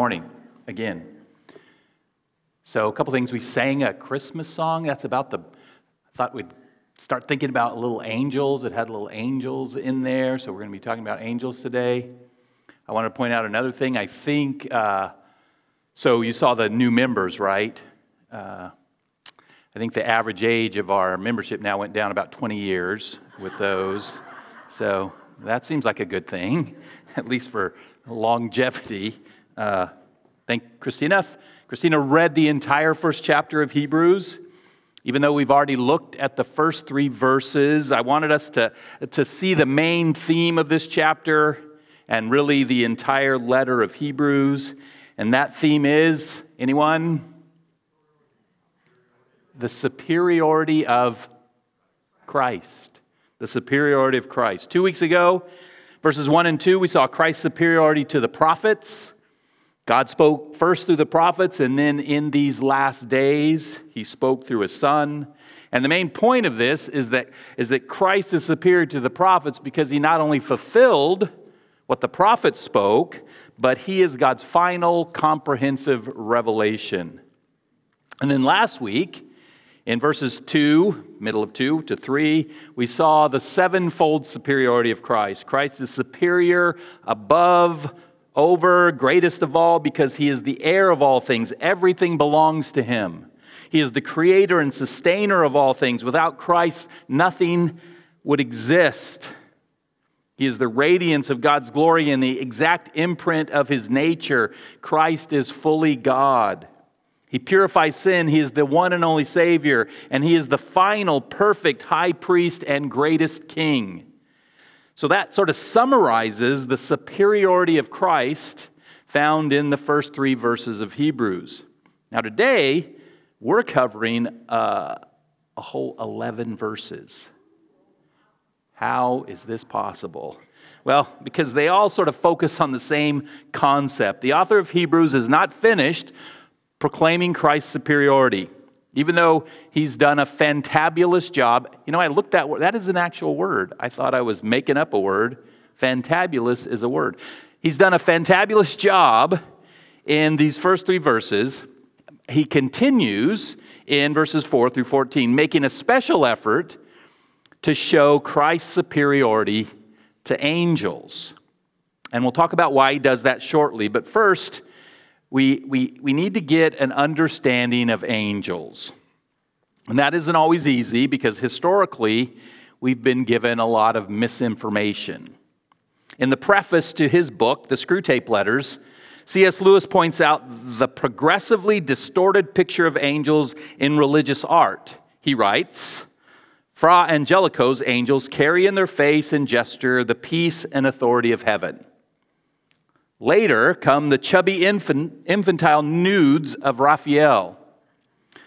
morning again. So, a couple things. We sang a Christmas song. That's about the, I thought we'd start thinking about little angels. It had little angels in there. So, we're going to be talking about angels today. I want to point out another thing. I think, uh, so you saw the new members, right? Uh, I think the average age of our membership now went down about 20 years with those. So, that seems like a good thing, at least for longevity. Uh, thank Christina. Christina read the entire first chapter of Hebrews. Even though we've already looked at the first three verses, I wanted us to, to see the main theme of this chapter and really the entire letter of Hebrews. And that theme is anyone? The superiority of Christ. The superiority of Christ. Two weeks ago, Verses 1 and 2, we saw Christ's superiority to the prophets. God spoke first through the prophets, and then in these last days, he spoke through his son. And the main point of this is that, is that Christ is superior to the prophets because he not only fulfilled what the prophets spoke, but he is God's final comprehensive revelation. And then last week, in verses 2, middle of 2 to 3, we saw the sevenfold superiority of Christ. Christ is superior, above, over, greatest of all, because he is the heir of all things. Everything belongs to him. He is the creator and sustainer of all things. Without Christ, nothing would exist. He is the radiance of God's glory and the exact imprint of his nature. Christ is fully God. He purifies sin. He is the one and only Savior, and He is the final, perfect high priest and greatest king. So that sort of summarizes the superiority of Christ found in the first three verses of Hebrews. Now, today, we're covering uh, a whole 11 verses. How is this possible? Well, because they all sort of focus on the same concept. The author of Hebrews is not finished proclaiming Christ's superiority. Even though he's done a fantabulous job, you know, I looked that that is an actual word. I thought I was making up a word. Fantabulous is a word. He's done a fantabulous job in these first three verses. He continues in verses 4 through 14, making a special effort to show Christ's superiority to angels. And we'll talk about why he does that shortly. But first, we, we, we need to get an understanding of angels. And that isn't always easy because historically we've been given a lot of misinformation. In the preface to his book, The Screwtape Letters, C.S. Lewis points out the progressively distorted picture of angels in religious art. He writes, Fra Angelico's angels carry in their face and gesture the peace and authority of heaven. Later come the chubby infant, infantile nudes of Raphael.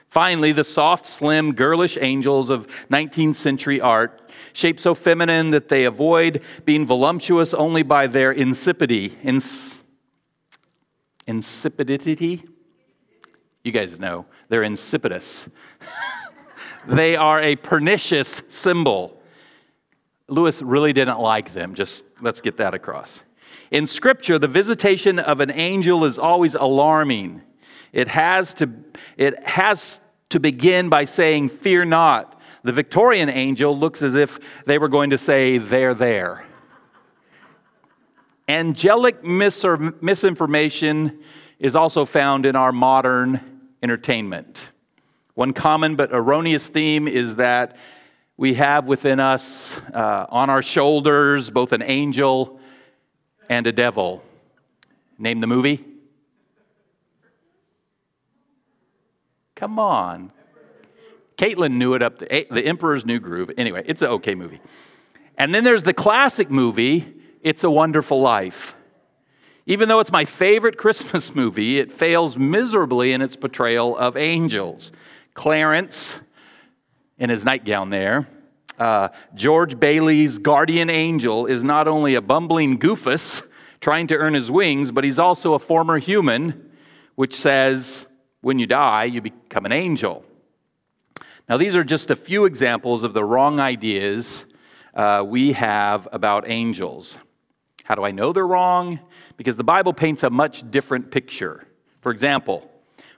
Finally, the soft, slim, girlish angels of 19th century art, shaped so feminine that they avoid being voluptuous only by their insipidity. Ins- insipidity? You guys know, they're insipidous. they are a pernicious symbol. Lewis really didn't like them, just let's get that across. In Scripture, the visitation of an angel is always alarming. It has to, it has to begin by saying, Fear not. The Victorian angel looks as if they were going to say, They're there. Angelic mis- misinformation is also found in our modern entertainment. One common but erroneous theme is that we have within us, uh, on our shoulders, both an angel and a devil. Name the movie? Come on. Caitlin knew it up to The Emperor's New Groove. Anyway, it's an okay movie. And then there's the classic movie, It's a Wonderful Life. Even though it's my favorite Christmas movie, it fails miserably in its portrayal of angels. Clarence, in his nightgown there, uh, George Bailey's guardian angel is not only a bumbling goofus trying to earn his wings, but he's also a former human, which says, when you die, you become an angel. Now, these are just a few examples of the wrong ideas uh, we have about angels. How do I know they're wrong? Because the Bible paints a much different picture. For example,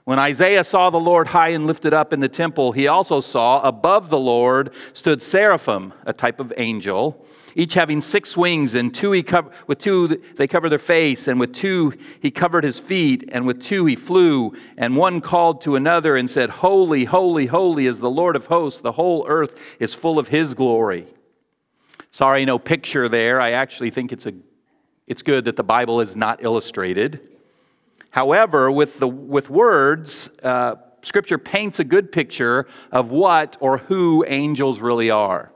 when Isaiah saw the Lord high and lifted up in the temple, he also saw above the Lord stood seraphim, a type of angel, each having six wings, and two he co- with two they covered their face, and with two he covered his feet, and with two he flew, and one called to another and said, Holy, holy, holy is the Lord of hosts, the whole earth is full of his glory. Sorry, no picture there. I actually think it's, a, it's good that the Bible is not illustrated. However, with, the, with words, uh, Scripture paints a good picture of what or who angels really are.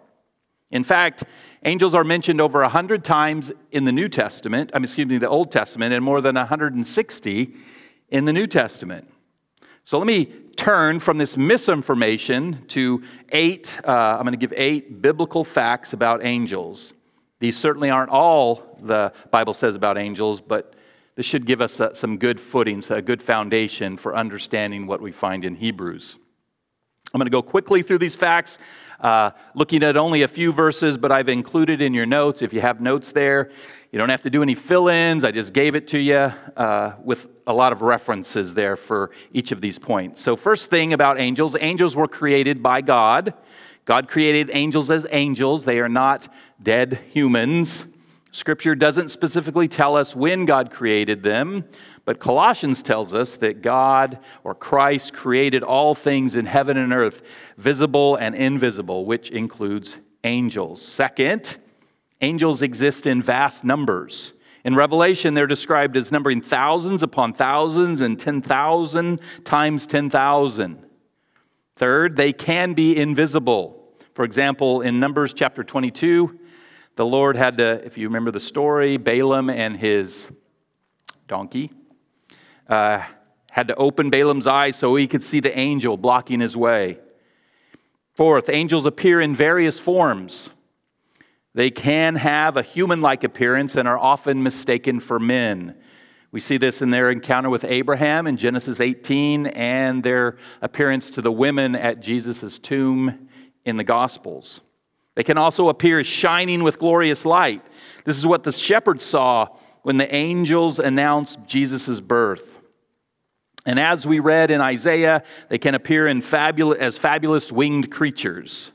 In fact, Angels are mentioned over 100 times in the New Testament, I mean, excuse me, the Old Testament, and more than 160 in the New Testament. So let me turn from this misinformation to eight, uh, I'm going to give eight biblical facts about angels. These certainly aren't all the Bible says about angels, but this should give us uh, some good footings, a good foundation for understanding what we find in Hebrews. I'm going to go quickly through these facts uh, looking at only a few verses, but I've included in your notes, if you have notes there, you don't have to do any fill ins. I just gave it to you uh, with a lot of references there for each of these points. So, first thing about angels angels were created by God. God created angels as angels, they are not dead humans. Scripture doesn't specifically tell us when God created them, but Colossians tells us that God or Christ created all things in heaven and earth, visible and invisible, which includes angels. Second, angels exist in vast numbers. In Revelation, they're described as numbering thousands upon thousands and 10,000 times 10,000. Third, they can be invisible. For example, in Numbers chapter 22, the Lord had to, if you remember the story, Balaam and his donkey uh, had to open Balaam's eyes so he could see the angel blocking his way. Fourth, angels appear in various forms. They can have a human like appearance and are often mistaken for men. We see this in their encounter with Abraham in Genesis 18 and their appearance to the women at Jesus' tomb in the Gospels. They can also appear as shining with glorious light. This is what the shepherds saw when the angels announced Jesus' birth. And as we read in Isaiah, they can appear in as fabulous winged creatures.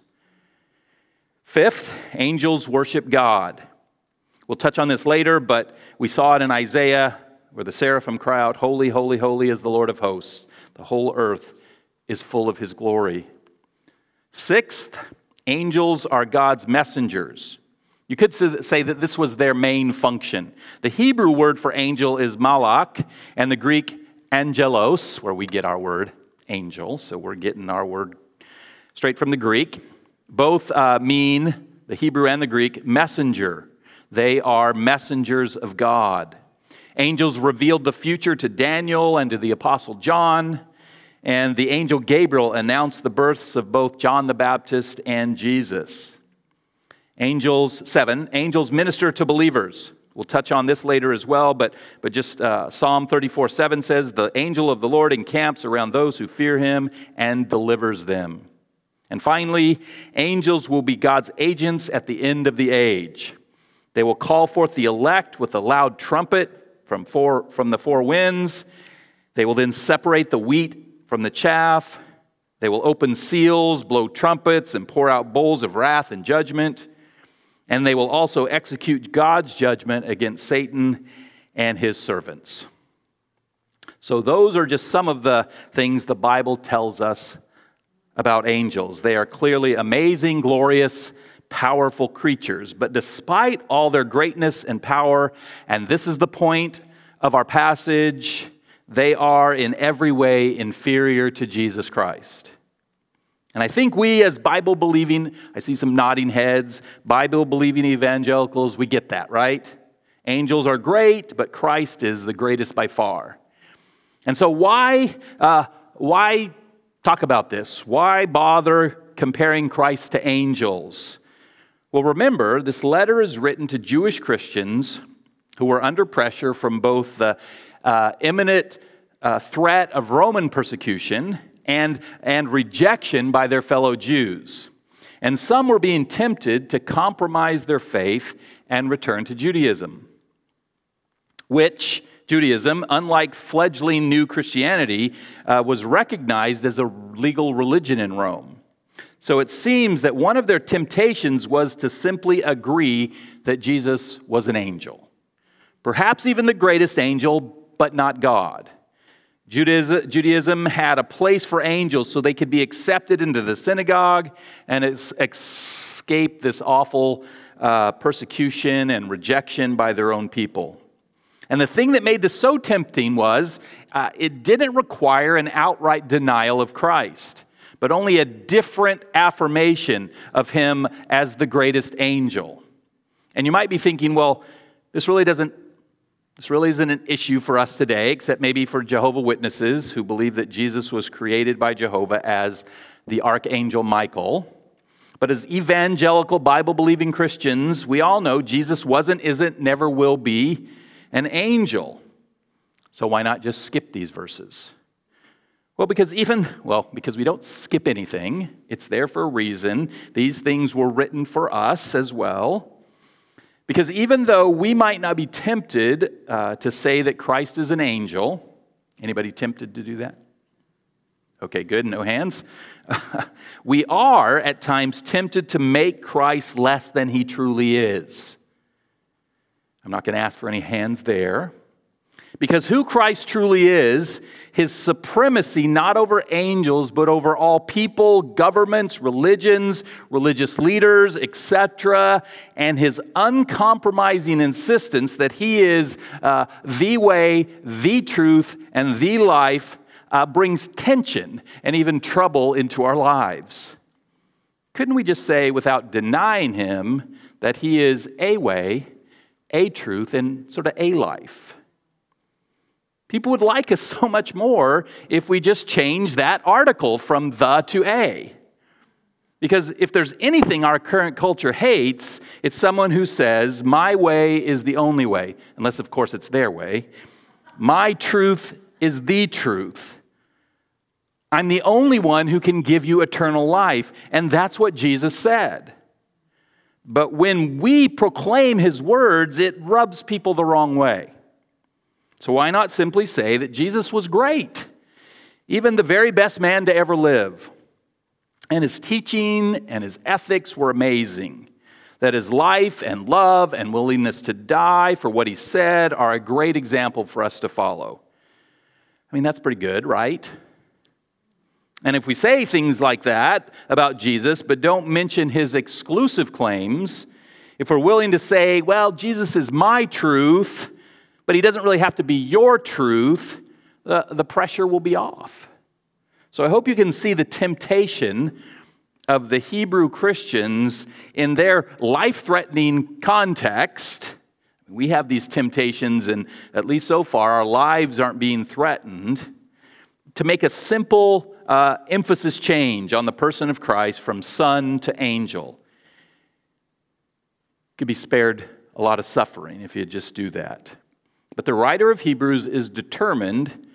Fifth, angels worship God. We'll touch on this later, but we saw it in Isaiah where the seraphim cry out, Holy, holy, holy is the Lord of hosts. The whole earth is full of his glory. Sixth, angels are God's messengers. You could say that this was their main function. The Hebrew word for angel is malach, and the Greek angelos, where we get our word angel. So we're getting our word straight from the Greek. Both uh, mean, the Hebrew and the Greek, messenger. They are messengers of God. Angels revealed the future to Daniel and to the Apostle John, and the angel Gabriel announced the births of both John the Baptist and Jesus. Angels, seven, angels minister to believers. We'll touch on this later as well, but, but just uh, Psalm 34 7 says, The angel of the Lord encamps around those who fear him and delivers them. And finally, angels will be God's agents at the end of the age. They will call forth the elect with a loud trumpet from, four, from the four winds. They will then separate the wheat from the chaff. They will open seals, blow trumpets, and pour out bowls of wrath and judgment and they will also execute God's judgment against Satan and his servants. So, those are just some of the things the Bible tells us about angels. They are clearly amazing, glorious, powerful creatures. But despite all their greatness and power, and this is the point of our passage, they are in every way inferior to Jesus Christ. And I think we, as Bible believing, I see some nodding heads, Bible believing evangelicals, we get that, right? Angels are great, but Christ is the greatest by far. And so, why, uh, why talk about this? Why bother comparing Christ to angels? Well, remember, this letter is written to Jewish Christians who were under pressure from both the uh, imminent uh, threat of Roman persecution and, and rejection by their fellow Jews. And some were being tempted to compromise their faith and return to Judaism. which Judaism, unlike fledgling new Christianity, uh, was recognized as a legal religion in Rome. So it seems that one of their temptations was to simply agree that Jesus was an angel. Perhaps even the greatest angel, but not God. Judaism had a place for angels so they could be accepted into the synagogue and escape this awful uh, persecution and rejection by their own people. And the thing that made this so tempting was uh, it didn't require an outright denial of Christ, but only a different affirmation of him as the greatest angel. And you might be thinking, well, this really doesn't this really isn't an issue for us today, except maybe for Jehovah Witnesses who believe that Jesus was created by Jehovah as the archangel Michael. But as evangelical Bible believing Christians, we all know Jesus wasn't, isn't, never will be an angel. So why not just skip these verses? Well, because even, well, because we don't skip anything, it's there for a reason. These things were written for us as well. Because even though we might not be tempted uh, to say that Christ is an angel, anybody tempted to do that? Okay, good, no hands. we are at times tempted to make Christ less than he truly is. I'm not going to ask for any hands there. Because who Christ truly is, his supremacy not over angels, but over all people, governments, religions, religious leaders, etc., and his uncompromising insistence that he is uh, the way, the truth, and the life uh, brings tension and even trouble into our lives. Couldn't we just say, without denying him, that he is a way, a truth, and sort of a life. People would like us so much more if we just change that article from the to a. Because if there's anything our current culture hates, it's someone who says, My way is the only way, unless, of course, it's their way. My truth is the truth. I'm the only one who can give you eternal life. And that's what Jesus said. But when we proclaim his words, it rubs people the wrong way. So why not simply say that Jesus was great, even the very best man to ever live? And his teaching and his ethics were amazing. That his life and love and willingness to die for what he said are a great example for us to follow. I mean, that's pretty good, right? And if we say things like that about Jesus, but don't mention his exclusive claims, if we're willing to say, well, Jesus is my truth, but he doesn't really have to be your truth, the, the pressure will be off. So I hope you can see the temptation of the Hebrew Christians in their life threatening context. We have these temptations, and at least so far, our lives aren't being threatened. To make a simple uh, emphasis change on the person of Christ from son to angel. Could be spared a lot of suffering if you just do that. But the writer of Hebrews is determined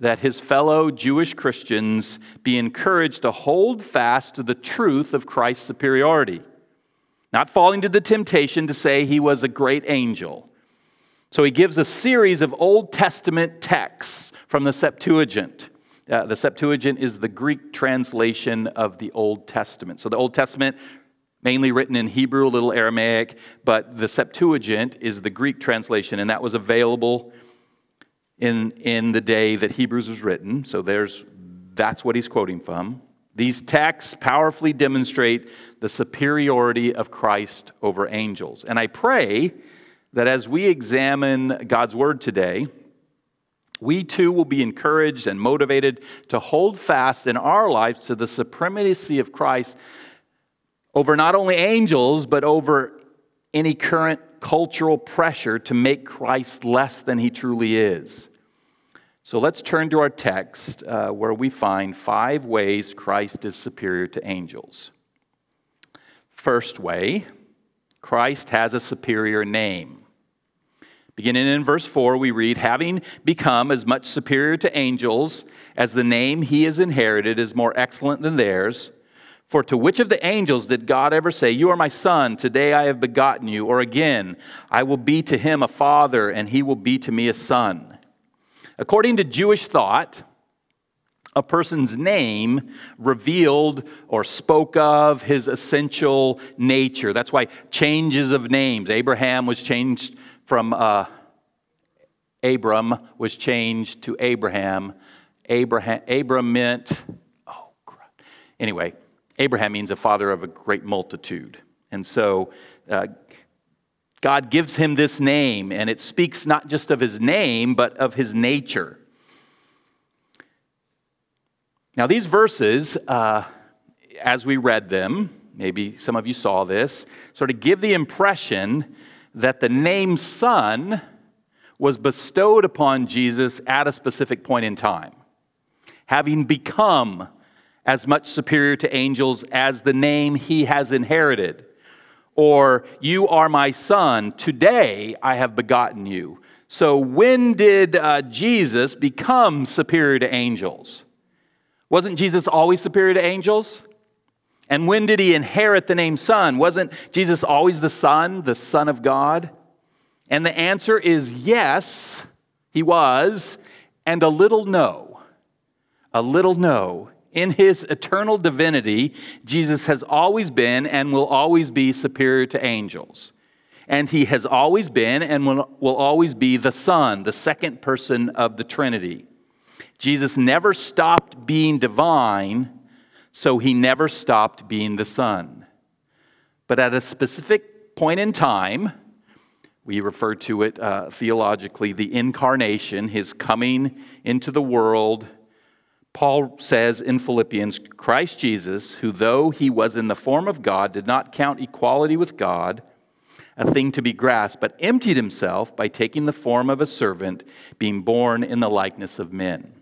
that his fellow Jewish Christians be encouraged to hold fast to the truth of Christ's superiority, not falling to the temptation to say he was a great angel. So he gives a series of Old Testament texts from the Septuagint uh, the Septuagint is the Greek translation of the Old Testament. So the Old Testament, mainly written in Hebrew, a little Aramaic, but the Septuagint is the Greek translation, and that was available in, in the day that Hebrews was written. So there's, that's what he's quoting from. These texts powerfully demonstrate the superiority of Christ over angels. And I pray that as we examine God's Word today, we too will be encouraged and motivated to hold fast in our lives to the supremacy of Christ over not only angels, but over any current cultural pressure to make Christ less than he truly is. So let's turn to our text uh, where we find five ways Christ is superior to angels. First way, Christ has a superior name. Beginning in verse 4, we read, Having become as much superior to angels as the name he has inherited is more excellent than theirs, For to which of the angels did God ever say, You are my son, today I have begotten you? Or again, I will be to him a father, and he will be to me a son? According to Jewish thought, a person's name revealed or spoke of his essential nature. That's why changes of names. Abraham was changed from uh, Abram, was changed to Abraham. Abraham, Abram meant, oh, crap. Anyway, Abraham means a father of a great multitude. And so uh, God gives him this name, and it speaks not just of his name, but of his nature. Now, these verses, uh, as we read them, maybe some of you saw this, sort of give the impression that the name Son was bestowed upon Jesus at a specific point in time, having become as much superior to angels as the name he has inherited. Or, you are my son, today I have begotten you. So, when did uh, Jesus become superior to angels? Wasn't Jesus always superior to angels? And when did he inherit the name Son? Wasn't Jesus always the Son, the Son of God? And the answer is yes, he was, and a little no. A little no. In his eternal divinity, Jesus has always been and will always be superior to angels. And he has always been and will, will always be the Son, the second person of the Trinity. Jesus never stopped being divine, so he never stopped being the Son. But at a specific point in time, we refer to it uh, theologically the incarnation, his coming into the world Paul says in Philippians Christ Jesus, who though he was in the form of God, did not count equality with God a thing to be grasped, but emptied himself by taking the form of a servant, being born in the likeness of men.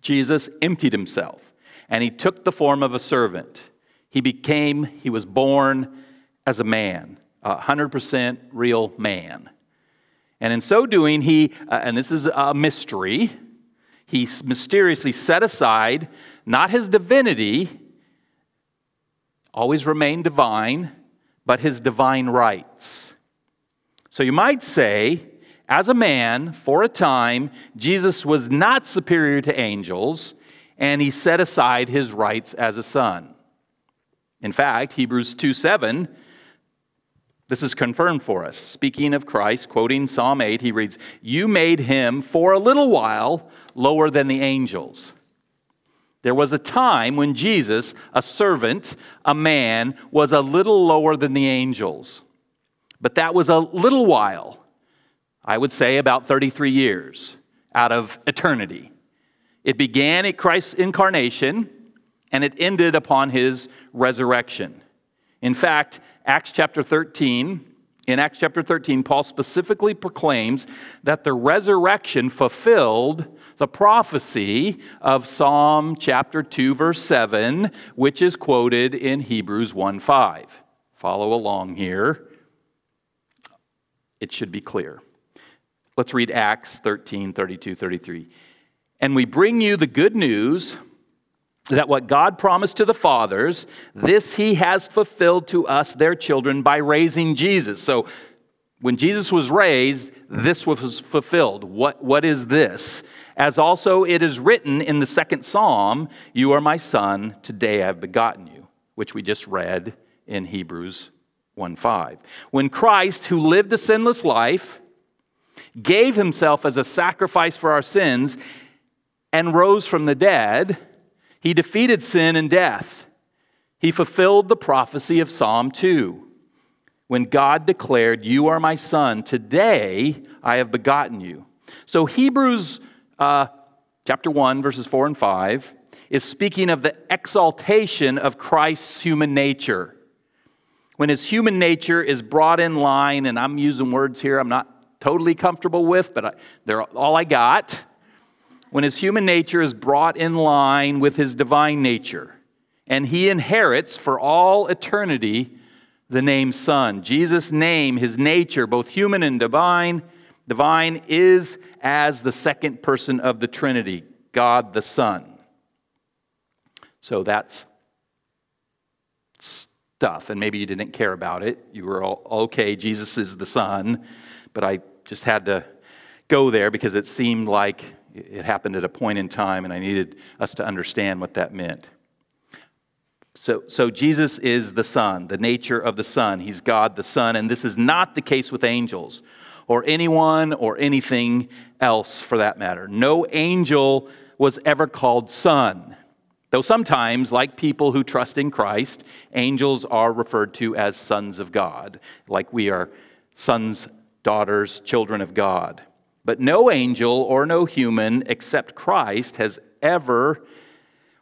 Jesus emptied himself, and he took the form of a servant. He became, he was born as a man, a 100% real man. And in so doing, he, uh, and this is a mystery, he mysteriously set aside not his divinity, always remained divine, but his divine rights. So you might say, as a man, for a time, Jesus was not superior to angels, and he set aside his rights as a son. In fact, Hebrews 2 7 this is confirmed for us. Speaking of Christ, quoting Psalm 8, he reads, You made him for a little while lower than the angels. There was a time when Jesus, a servant, a man, was a little lower than the angels. But that was a little while. I would say about 33 years out of eternity. It began at Christ's incarnation and it ended upon his resurrection. In fact, Acts chapter 13, in Acts chapter 13, Paul specifically proclaims that the resurrection fulfilled the prophecy of Psalm chapter 2, verse 7, which is quoted in Hebrews 1 5. Follow along here. It should be clear. Let's read Acts 13, 32, 33. And we bring you the good news that what God promised to the fathers, this he has fulfilled to us, their children, by raising Jesus. So when Jesus was raised, this was fulfilled. What, what is this? As also it is written in the second psalm, You are my son, today I have begotten you, which we just read in Hebrews 1 5. When Christ, who lived a sinless life, gave himself as a sacrifice for our sins, and rose from the dead, he defeated sin and death. He fulfilled the prophecy of Psalm 2 when God declared, You are my son, today I have begotten you. So, Hebrews uh, chapter 1, verses 4 and 5 is speaking of the exaltation of Christ's human nature. When his human nature is brought in line, and I'm using words here I'm not totally comfortable with, but I, they're all I got when his human nature is brought in line with his divine nature, and he inherits for all eternity the name Son. Jesus' name, his nature, both human and divine, divine is as the second person of the Trinity, God the Son. So that's stuff, and maybe you didn't care about it. You were all, okay, Jesus is the Son, but I just had to go there because it seemed like it happened at a point in time, and I needed us to understand what that meant. So, so Jesus is the Son, the nature of the Son. He's God the Son, and this is not the case with angels or anyone or anything else for that matter. No angel was ever called Son. Though sometimes, like people who trust in Christ, angels are referred to as sons of God, like we are sons, daughters, children of God. But no angel or no human except Christ has ever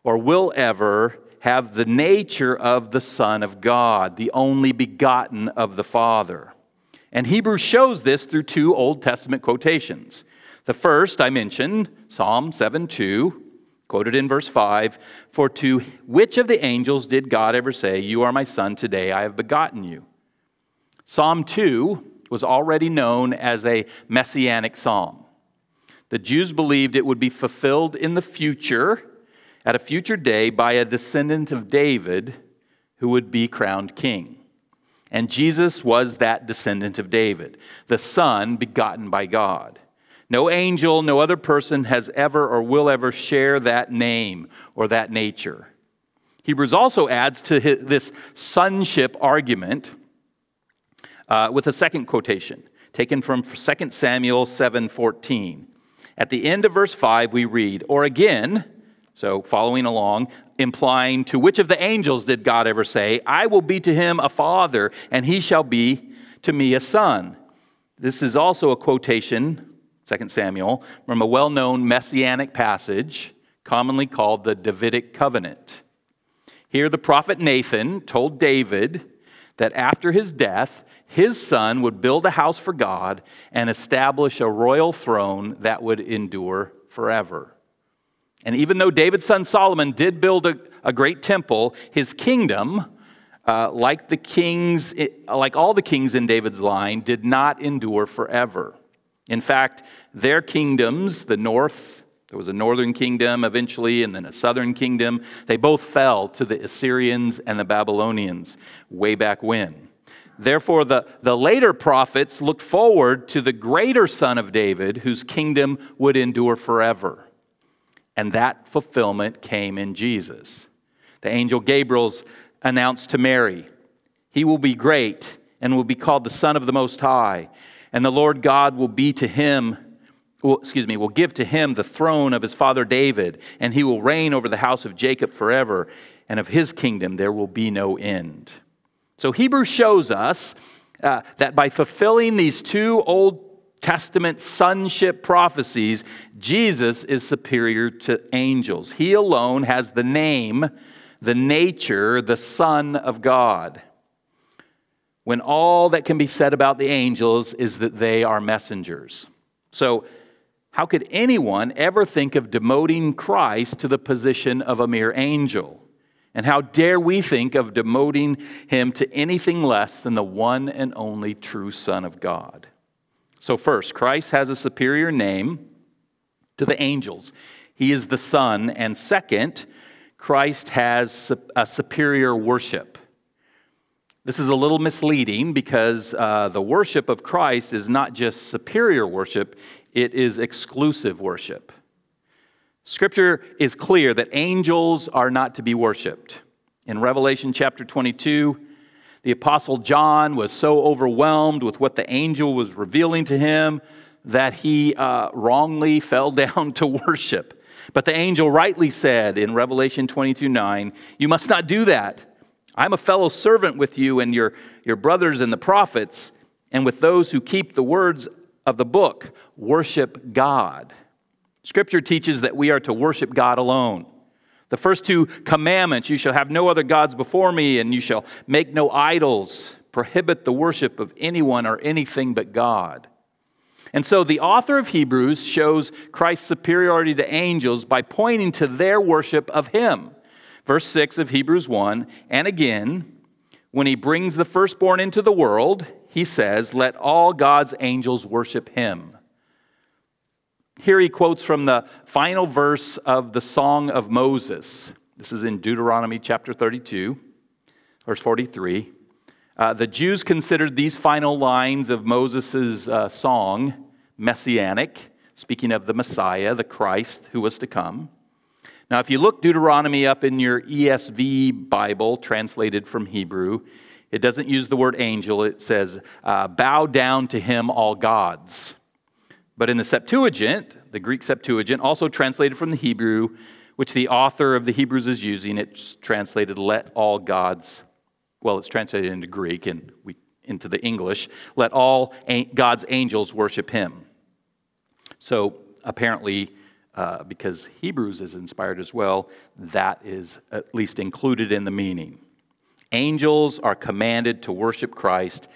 or will ever have the nature of the Son of God, the only begotten of the Father. And Hebrews shows this through two Old Testament quotations. The first I mentioned, Psalm 7 2 Quoted in verse 5 For to which of the angels did God ever say, You are my son, today I have begotten you? Psalm 2 was already known as a messianic psalm. The Jews believed it would be fulfilled in the future, at a future day, by a descendant of David who would be crowned king. And Jesus was that descendant of David, the son begotten by God. No angel, no other person has ever or will ever share that name or that nature. Hebrews also adds to this sonship argument uh, with a second quotation taken from 2 Samuel 7:14. At the end of verse 5 we read, or again, so following along, implying to which of the angels did God ever say, I will be to him a father and he shall be to me a son. This is also a quotation 2 Samuel, from a well known messianic passage commonly called the Davidic covenant. Here, the prophet Nathan told David that after his death, his son would build a house for God and establish a royal throne that would endure forever. And even though David's son Solomon did build a, a great temple, his kingdom, uh, like the kings, like all the kings in David's line, did not endure forever. In fact, their kingdoms, the north, there was a northern kingdom eventually, and then a southern kingdom, they both fell to the Assyrians and the Babylonians way back when. Therefore, the, the later prophets looked forward to the greater son of David, whose kingdom would endure forever. And that fulfillment came in Jesus. The angel Gabriel's announced to Mary, He will be great and will be called the Son of the Most High and the Lord God will be to him, will, excuse me, will give to him the throne of his father David, and he will reign over the house of Jacob forever, and of his kingdom there will be no end. So Hebrews shows us uh, that by fulfilling these two Old Testament sonship prophecies, Jesus is superior to angels. He alone has the name, the nature, the Son of God when all that can be said about the angels is that they are messengers. So, how could anyone ever think of demoting Christ to the position of a mere angel? And how dare we think of demoting him to anything less than the one and only true Son of God? So, first, Christ has a superior name to the angels. He is the Son. And second, Christ has a superior worship. This is a little misleading because uh, the worship of Christ is not just superior worship, it is exclusive worship. Scripture is clear that angels are not to be worshiped. In Revelation chapter 22, the Apostle John was so overwhelmed with what the angel was revealing to him that he uh, wrongly fell down to worship. But the angel rightly said in Revelation 22 9, You must not do that. I'm a fellow servant with you and your, your brothers and the prophets, and with those who keep the words of the book. Worship God. Scripture teaches that we are to worship God alone. The first two commandments you shall have no other gods before me, and you shall make no idols, prohibit the worship of anyone or anything but God. And so the author of Hebrews shows Christ's superiority to angels by pointing to their worship of him. Verse 6 of Hebrews 1 And again, when he brings the firstborn into the world, he says, Let all God's angels worship him. Here he quotes from the final verse of the Song of Moses. This is in Deuteronomy chapter 32. verse 43. Uh, the Jews considered these final lines of Moses' uh, song messianic, speaking of the Messiah, the Christ who was to come. Now, if you look Deuteronomy up in your ESV Bible, translated from Hebrew, it doesn't use the word angel. It says, uh, bow down to him, all gods. But in the Septuagint, the Greek Septuagint, also translated from the Hebrew, which the author of the Hebrews is using, it's translated, let all gods, well, it's translated into Greek and we, into the English, let all God's angels worship him. So apparently, uh, because Hebrews is inspired as well, that is at least included in the meaning. Angels are commanded to worship Christ,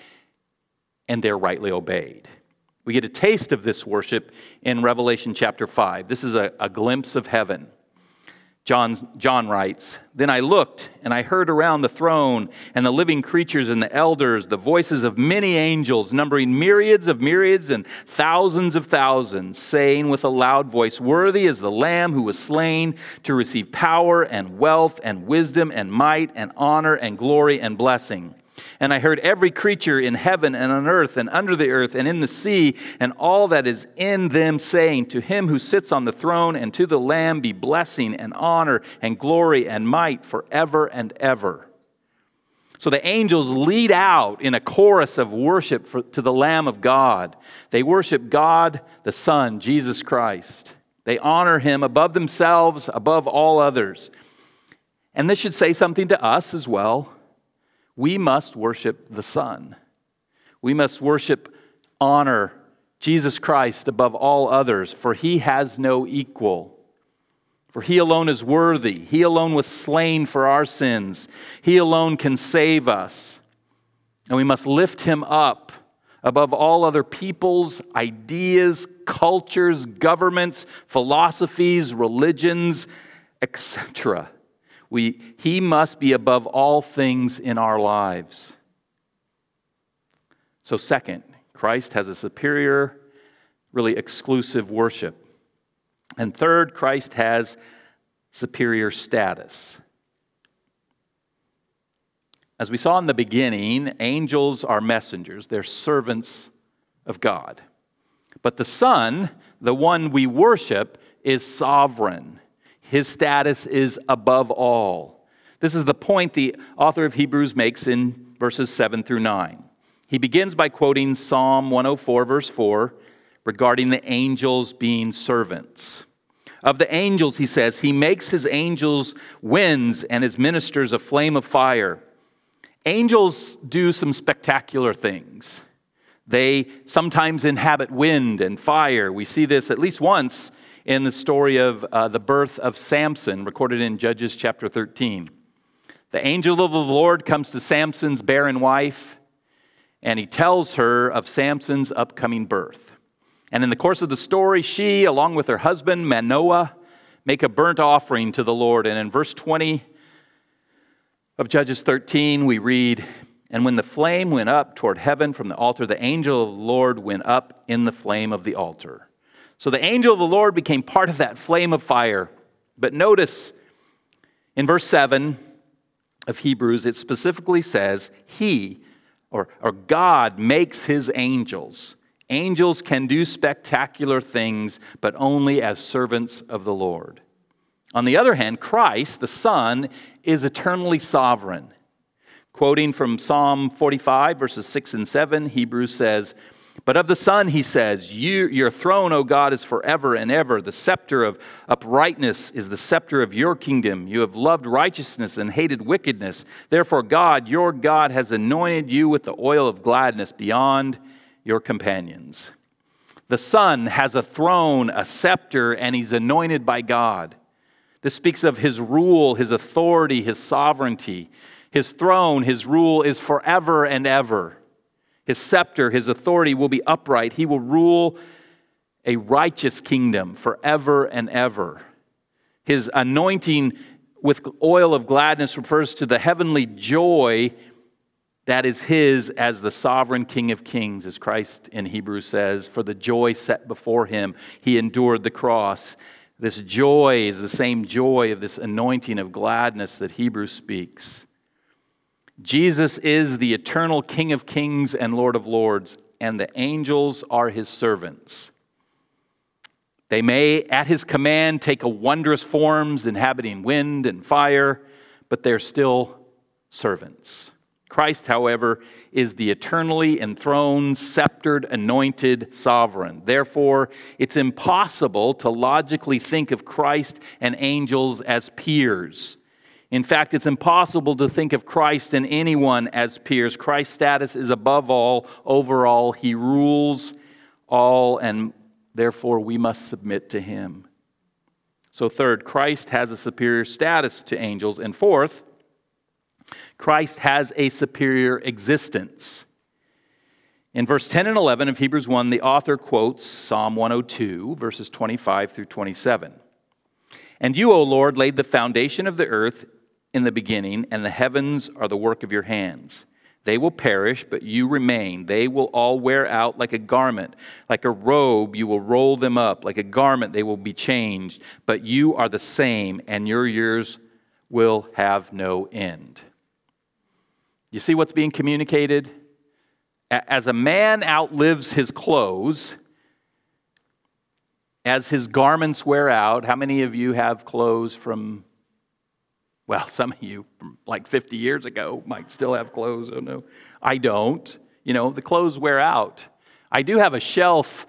and they're rightly obeyed. We get a taste of this worship in Revelation chapter 5. This is a, a glimpse of heaven. John, John writes, Then I looked, and I heard around the throne and the living creatures and the elders the voices of many angels, numbering myriads of myriads and thousands of thousands, saying with a loud voice, Worthy is the Lamb who was slain to receive power and wealth and wisdom and might and honor and glory and blessing. And I heard every creature in heaven and on earth and under the earth and in the sea and all that is in them saying, To him who sits on the throne and to the Lamb be blessing and honor and glory and might forever and ever. So the angels lead out in a chorus of worship for, to the Lamb of God. They worship God, the Son, Jesus Christ. They honor him above themselves, above all others. And this should say something to us as well we must worship the Son. We must worship, honor Jesus Christ above all others, for he has no equal. For he alone is worthy. He alone was slain for our sins. He alone can save us. And we must lift him up above all other peoples, ideas, cultures, governments, philosophies, religions, etc. We, he must be above all things in our lives. So, second, Christ has a superior, really exclusive worship. And third, Christ has superior status. As we saw in the beginning, angels are messengers, they're servants of God. But the Son, the one we worship, is sovereign. His status is above all. This is the point the author of Hebrews makes in verses 7 through 9. He begins by quoting Psalm 104, verse 4, regarding the angels being servants. Of the angels, he says, He makes His angels winds and His ministers a flame of fire. Angels do some spectacular things. They sometimes inhabit wind and fire. We see this at least once in the story of uh, the birth of Samson, recorded in Judges chapter 13. The angel of the Lord comes to Samson's barren wife, and he tells her of Samson's upcoming birth. And in the course of the story, she, along with her husband Manoah, make a burnt offering to the Lord. And in verse 20 of Judges 13, we read, And when the flame went up toward heaven from the altar, the angel of the Lord went up in the flame of the altar. So the angel of the Lord became part of that flame of fire. But notice in verse 7 of Hebrews, it specifically says, He or, or God makes his angels. Angels can do spectacular things, but only as servants of the Lord. On the other hand, Christ, the Son, is eternally sovereign. Quoting from Psalm 45, verses 6 and 7, Hebrews says, but of the Son, he says, you, Your throne, O God, is forever and ever. The scepter of uprightness is the scepter of your kingdom. You have loved righteousness and hated wickedness. Therefore, God, your God, has anointed you with the oil of gladness beyond your companions. The Son has a throne, a scepter, and he's anointed by God. This speaks of his rule, his authority, his sovereignty. His throne, his rule is forever and ever. His scepter, his authority will be upright. He will rule a righteous kingdom forever and ever. His anointing with oil of gladness refers to the heavenly joy that is his as the sovereign King of Kings, as Christ in Hebrew says, for the joy set before him, he endured the cross. This joy is the same joy of this anointing of gladness that Hebrew speaks. Jesus is the eternal King of kings and Lord of lords, and the angels are his servants. They may, at his command, take a wondrous forms, inhabiting wind and fire, but they're still servants. Christ, however, is the eternally enthroned, sceptered, anointed sovereign. Therefore, it's impossible to logically think of Christ and angels as peers. In fact, it's impossible to think of Christ and anyone as peers. Christ's status is above all, over all. He rules all, and therefore we must submit to him. So, third, Christ has a superior status to angels. And fourth, Christ has a superior existence. In verse 10 and 11 of Hebrews 1, the author quotes Psalm 102, verses 25 through 27. And you, O Lord, laid the foundation of the earth in the beginning, and the heavens are the work of your hands. They will perish, but you remain. They will all wear out like a garment. Like a robe, you will roll them up. Like a garment, they will be changed. But you are the same, and your years will have no end. You see what's being communicated? As a man outlives his clothes, as his garments wear out, how many of you have clothes from well, some of you from like 50 years ago might still have clothes. Oh no, I don't. You know, the clothes wear out. I do have a shelf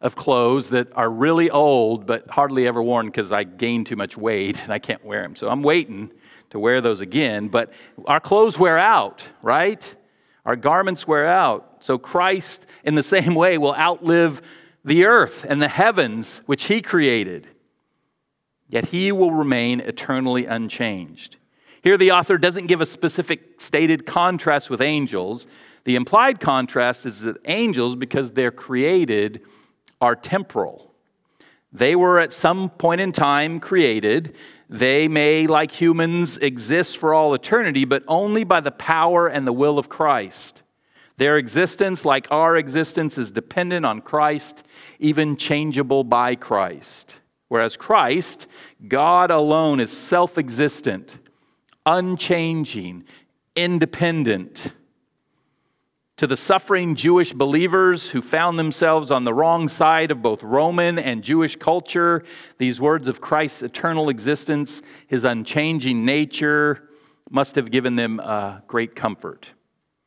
of clothes that are really old but hardly ever worn because I gained too much weight and I can't wear them. So I'm waiting to wear those again. But our clothes wear out, right? Our garments wear out. So Christ, in the same way, will outlive the earth and the heavens which he created yet he will remain eternally unchanged. Here, the author doesn't give a specific stated contrast with angels. The implied contrast is that angels, because they're created, are temporal. They were at some point in time created. They may, like humans, exist for all eternity, but only by the power and the will of Christ. Their existence, like our existence, is dependent on Christ, even changeable by Christ. Whereas Christ, God alone, is self existent, unchanging, independent. To the suffering Jewish believers who found themselves on the wrong side of both Roman and Jewish culture, these words of Christ's eternal existence, his unchanging nature, must have given them uh, great comfort.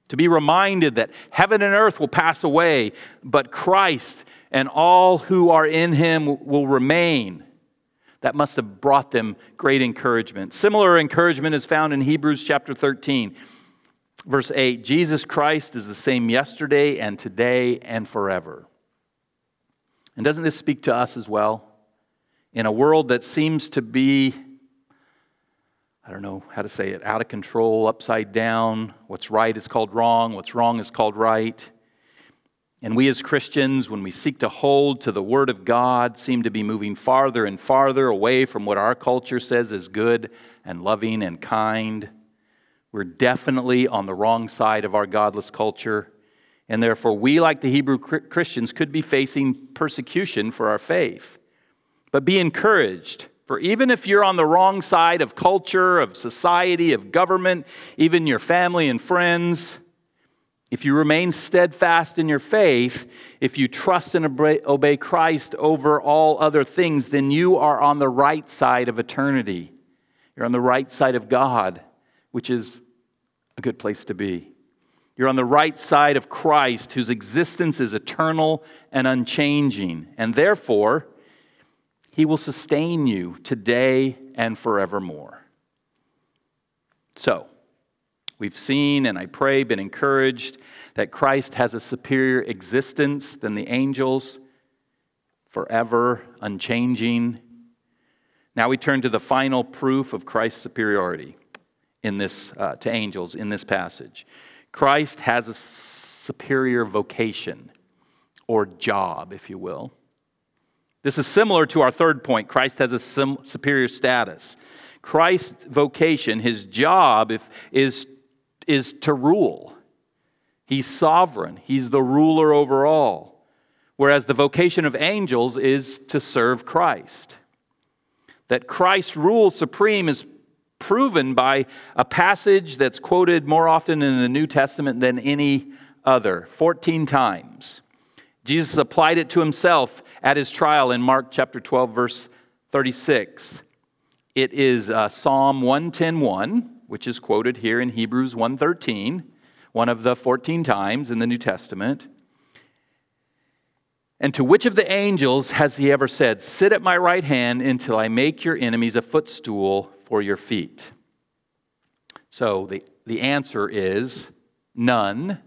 To be reminded that heaven and earth will pass away, but Christ and all who are in him will remain. That must have brought them great encouragement. Similar encouragement is found in Hebrews chapter 13, verse 8. Jesus Christ is the same yesterday and today and forever. And doesn't this speak to us as well? In a world that seems to be, I don't know how to say it, out of control, upside down, what's right is called wrong, what's wrong is called right. And we as Christians, when we seek to hold to the Word of God, seem to be moving farther and farther away from what our culture says is good and loving and kind. We're definitely on the wrong side of our godless culture. And therefore, we, like the Hebrew Christians, could be facing persecution for our faith. But be encouraged, for even if you're on the wrong side of culture, of society, of government, even your family and friends, if you remain steadfast in your faith, if you trust and obey Christ over all other things, then you are on the right side of eternity. You're on the right side of God, which is a good place to be. You're on the right side of Christ, whose existence is eternal and unchanging. And therefore, he will sustain you today and forevermore. So, We've seen, and I pray, been encouraged that Christ has a superior existence than the angels, forever, unchanging. Now we turn to the final proof of Christ's superiority in this, uh, to angels in this passage. Christ has a superior vocation or job, if you will. This is similar to our third point. Christ has a sim- superior status. Christ's vocation, his job, if, is is to rule. He's sovereign, he's the ruler over all. Whereas the vocation of angels is to serve Christ. That Christ rules supreme is proven by a passage that's quoted more often in the New Testament than any other 14 times. Jesus applied it to himself at his trial in Mark chapter 12, verse 36. It is uh, Psalm 110.1, which is quoted here in Hebrews 1.13, one of the 14 times in the New Testament. And to which of the angels has he ever said, Sit at my right hand until I make your enemies a footstool for your feet? So the, the answer is none,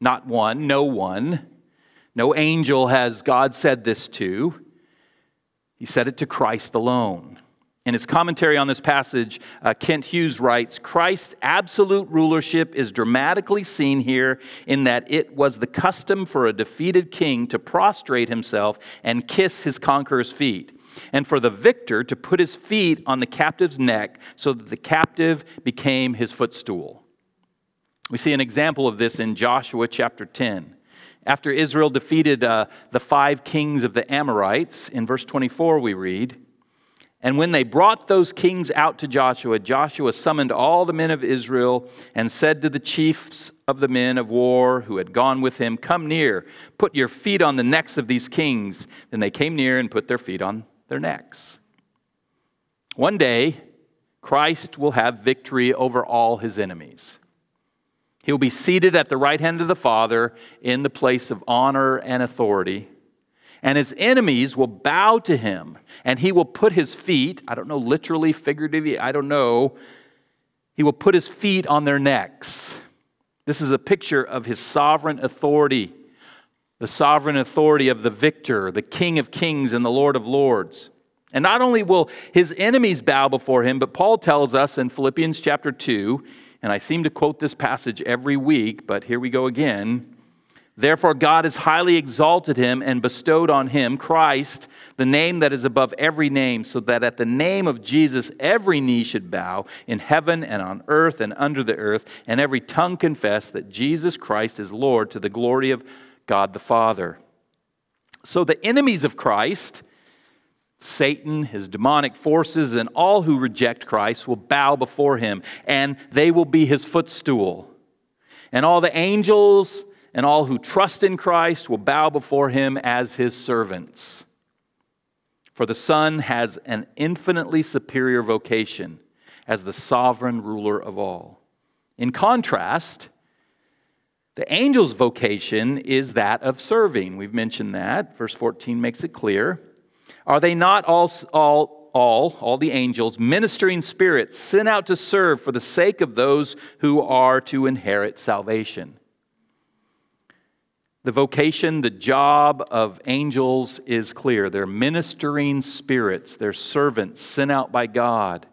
not one, no one. No angel has God said this to. He said it to Christ alone. In his commentary on this passage, uh, Kent Hughes writes Christ's absolute rulership is dramatically seen here in that it was the custom for a defeated king to prostrate himself and kiss his conqueror's feet, and for the victor to put his feet on the captive's neck so that the captive became his footstool. We see an example of this in Joshua chapter 10. After Israel defeated uh, the five kings of the Amorites, in verse 24 we read, and when they brought those kings out to Joshua, Joshua summoned all the men of Israel and said to the chiefs of the men of war who had gone with him, Come near, put your feet on the necks of these kings. Then they came near and put their feet on their necks. One day, Christ will have victory over all his enemies. He will be seated at the right hand of the Father in the place of honor and authority and his enemies will bow to him, and he will put his feet, I don't know, literally, figuratively, I don't know, he will put his feet on their necks. This is a picture of his sovereign authority, the sovereign authority of the victor, the King of kings and the Lord of lords. And not only will his enemies bow before him, but Paul tells us in Philippians chapter 2, and I seem to quote this passage every week, but here we go again. Therefore, God has highly exalted him and bestowed on him, Christ, the name that is above every name, so that at the name of Jesus every knee should bow in heaven and on earth and under the earth, and every tongue confess that Jesus Christ is Lord to the glory of God the Father. So the enemies of Christ, Satan, his demonic forces, and all who reject Christ will bow before him, and they will be his footstool. And all the angels, and all who trust in Christ will bow before him as his servants. For the Son has an infinitely superior vocation as the sovereign ruler of all. In contrast, the angel's vocation is that of serving. We've mentioned that. Verse 14 makes it clear. Are they not all, all, all, all the angels, ministering spirits sent out to serve for the sake of those who are to inherit salvation? The vocation, the job of angels is clear. They're ministering spirits, they're servants sent out by God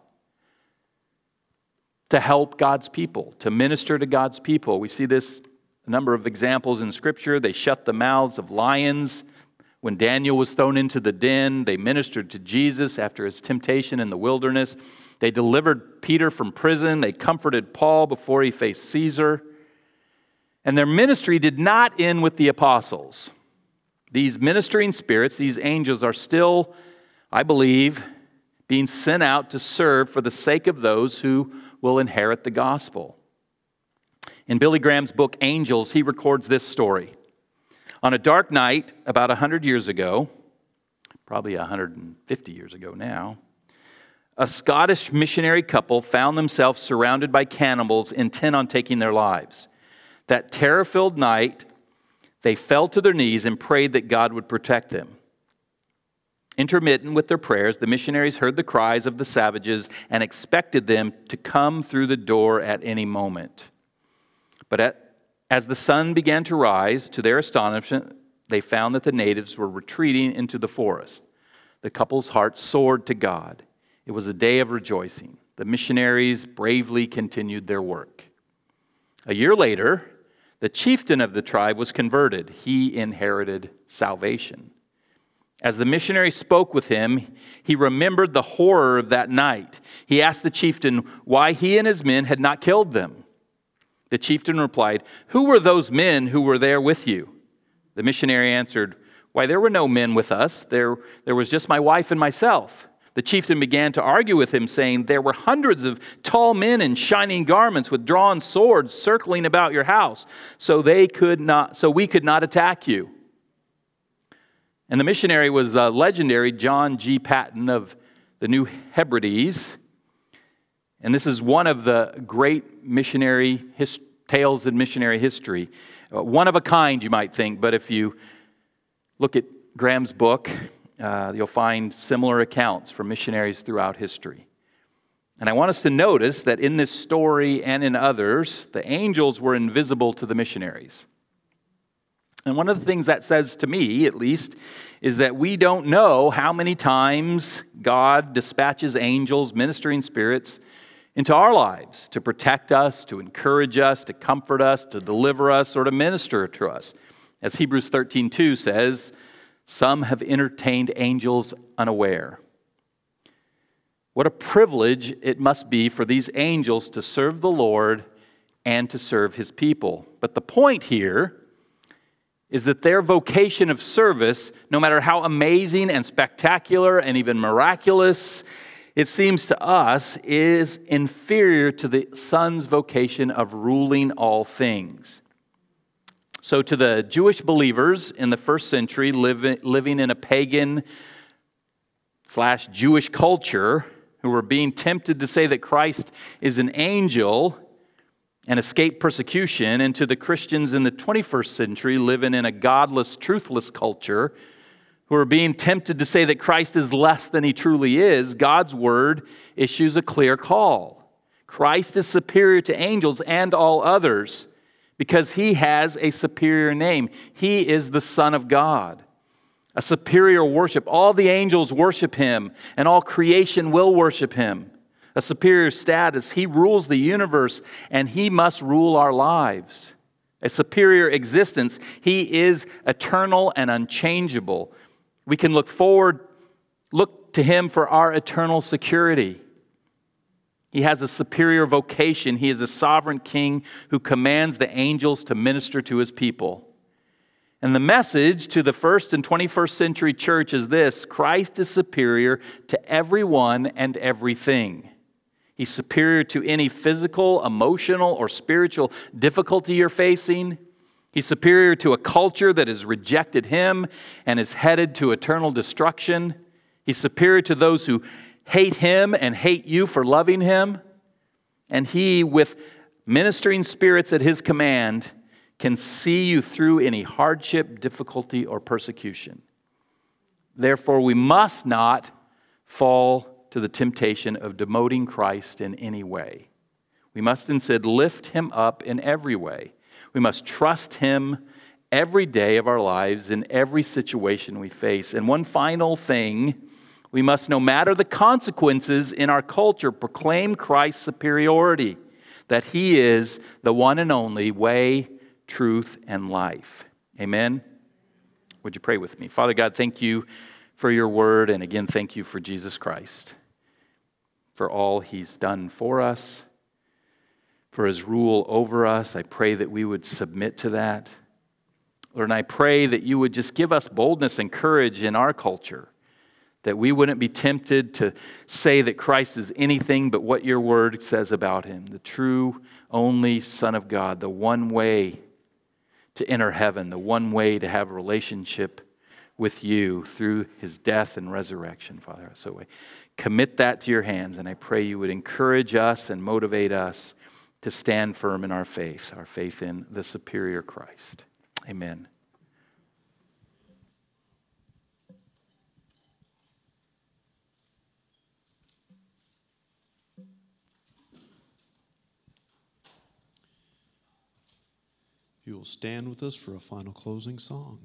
to help God's people, to minister to God's people. We see this a number of examples in Scripture. They shut the mouths of lions. When Daniel was thrown into the den, they ministered to Jesus after his temptation in the wilderness. They delivered Peter from prison. They comforted Paul before he faced Caesar. And their ministry did not end with the apostles. These ministering spirits, these angels, are still, I believe, being sent out to serve for the sake of those who will inherit the gospel. In Billy Graham's book, Angels, he records this story. On a dark night, about 100 years ago, probably 150 years ago now, a Scottish missionary couple found themselves surrounded by cannibals intent on taking their lives. That terror filled night, they fell to their knees and prayed that God would protect them. Intermittent with their prayers, the missionaries heard the cries of the savages and expected them to come through the door at any moment. But at, as the sun began to rise, to their astonishment, they found that the natives were retreating into the forest. The couple's hearts soared to God. It was a day of rejoicing. The missionaries bravely continued their work. A year later, the chieftain of the tribe was converted. He inherited salvation. As the missionary spoke with him, he remembered the horror of that night. He asked the chieftain why he and his men had not killed them. The chieftain replied, Who were those men who were there with you? The missionary answered, Why, there were no men with us. There, there was just my wife and myself. The chieftain began to argue with him, saying, There were hundreds of tall men in shining garments with drawn swords circling about your house, so they could not so we could not attack you. And the missionary was uh, legendary John G. Paton of the New Hebrides. And this is one of the great missionary tales in missionary history. Uh, one of a kind, you might think, but if you look at Graham's book, uh, you'll find similar accounts from missionaries throughout history. And I want us to notice that in this story and in others, the angels were invisible to the missionaries. And one of the things that says to me, at least, is that we don't know how many times God dispatches angels, ministering spirits, into our lives to protect us, to encourage us, to comfort us, to deliver us, or to minister to us. As Hebrews 13:2 says, some have entertained angels unaware. What a privilege it must be for these angels to serve the Lord and to serve his people. But the point here is that their vocation of service, no matter how amazing and spectacular and even miraculous it seems to us is inferior to the Son's vocation of ruling all things. So, to the Jewish believers in the first century living, in a pagan slash Jewish culture who were being tempted to say that Christ is an angel and escape persecution, and to the Christians in the 21st century living in a godless, truthless culture who are being tempted to say that Christ is less than he truly is, God's word issues a clear call. Christ is superior to angels and all others because he has a superior name. He is the Son of God. A superior worship. All the angels worship him, and all creation will worship him. A superior status. He rules the universe, and he must rule our lives. A superior existence. He is eternal and unchangeable. We can look forward, look to him for our eternal security. He has a superior vocation. He is a sovereign king who commands the angels to minister to his people. And the message to the first and 21st century church is this Christ is superior to everyone and everything. He's superior to any physical, emotional, or spiritual difficulty you're facing. He's superior to a culture that has rejected him and is headed to eternal destruction. He's superior to those who hate him and hate you for loving him. And he, with ministering spirits at his command, can see you through any hardship, difficulty, or persecution. Therefore, we must not fall to the temptation of demoting Christ in any way. We must instead lift him up in every way. We must trust him every day of our lives in every situation we face. And one final thing we must, no matter the consequences in our culture, proclaim Christ's superiority, that He is the one and only way, truth, and life. Amen? Would you pray with me? Father God, thank you for your word, and again, thank you for Jesus Christ, for all He's done for us, for His rule over us. I pray that we would submit to that. Lord, and I pray that you would just give us boldness and courage in our culture that we wouldn't be tempted to say that Christ is anything but what your word says about him the true, only Son of God, the one way to enter heaven, the one way to have a relationship with you through his death and resurrection, Father. So we commit that to your hands, and I pray you would encourage us and motivate us to stand firm in our faith, our faith in the superior Christ. Amen. You will stand with us for a final closing song.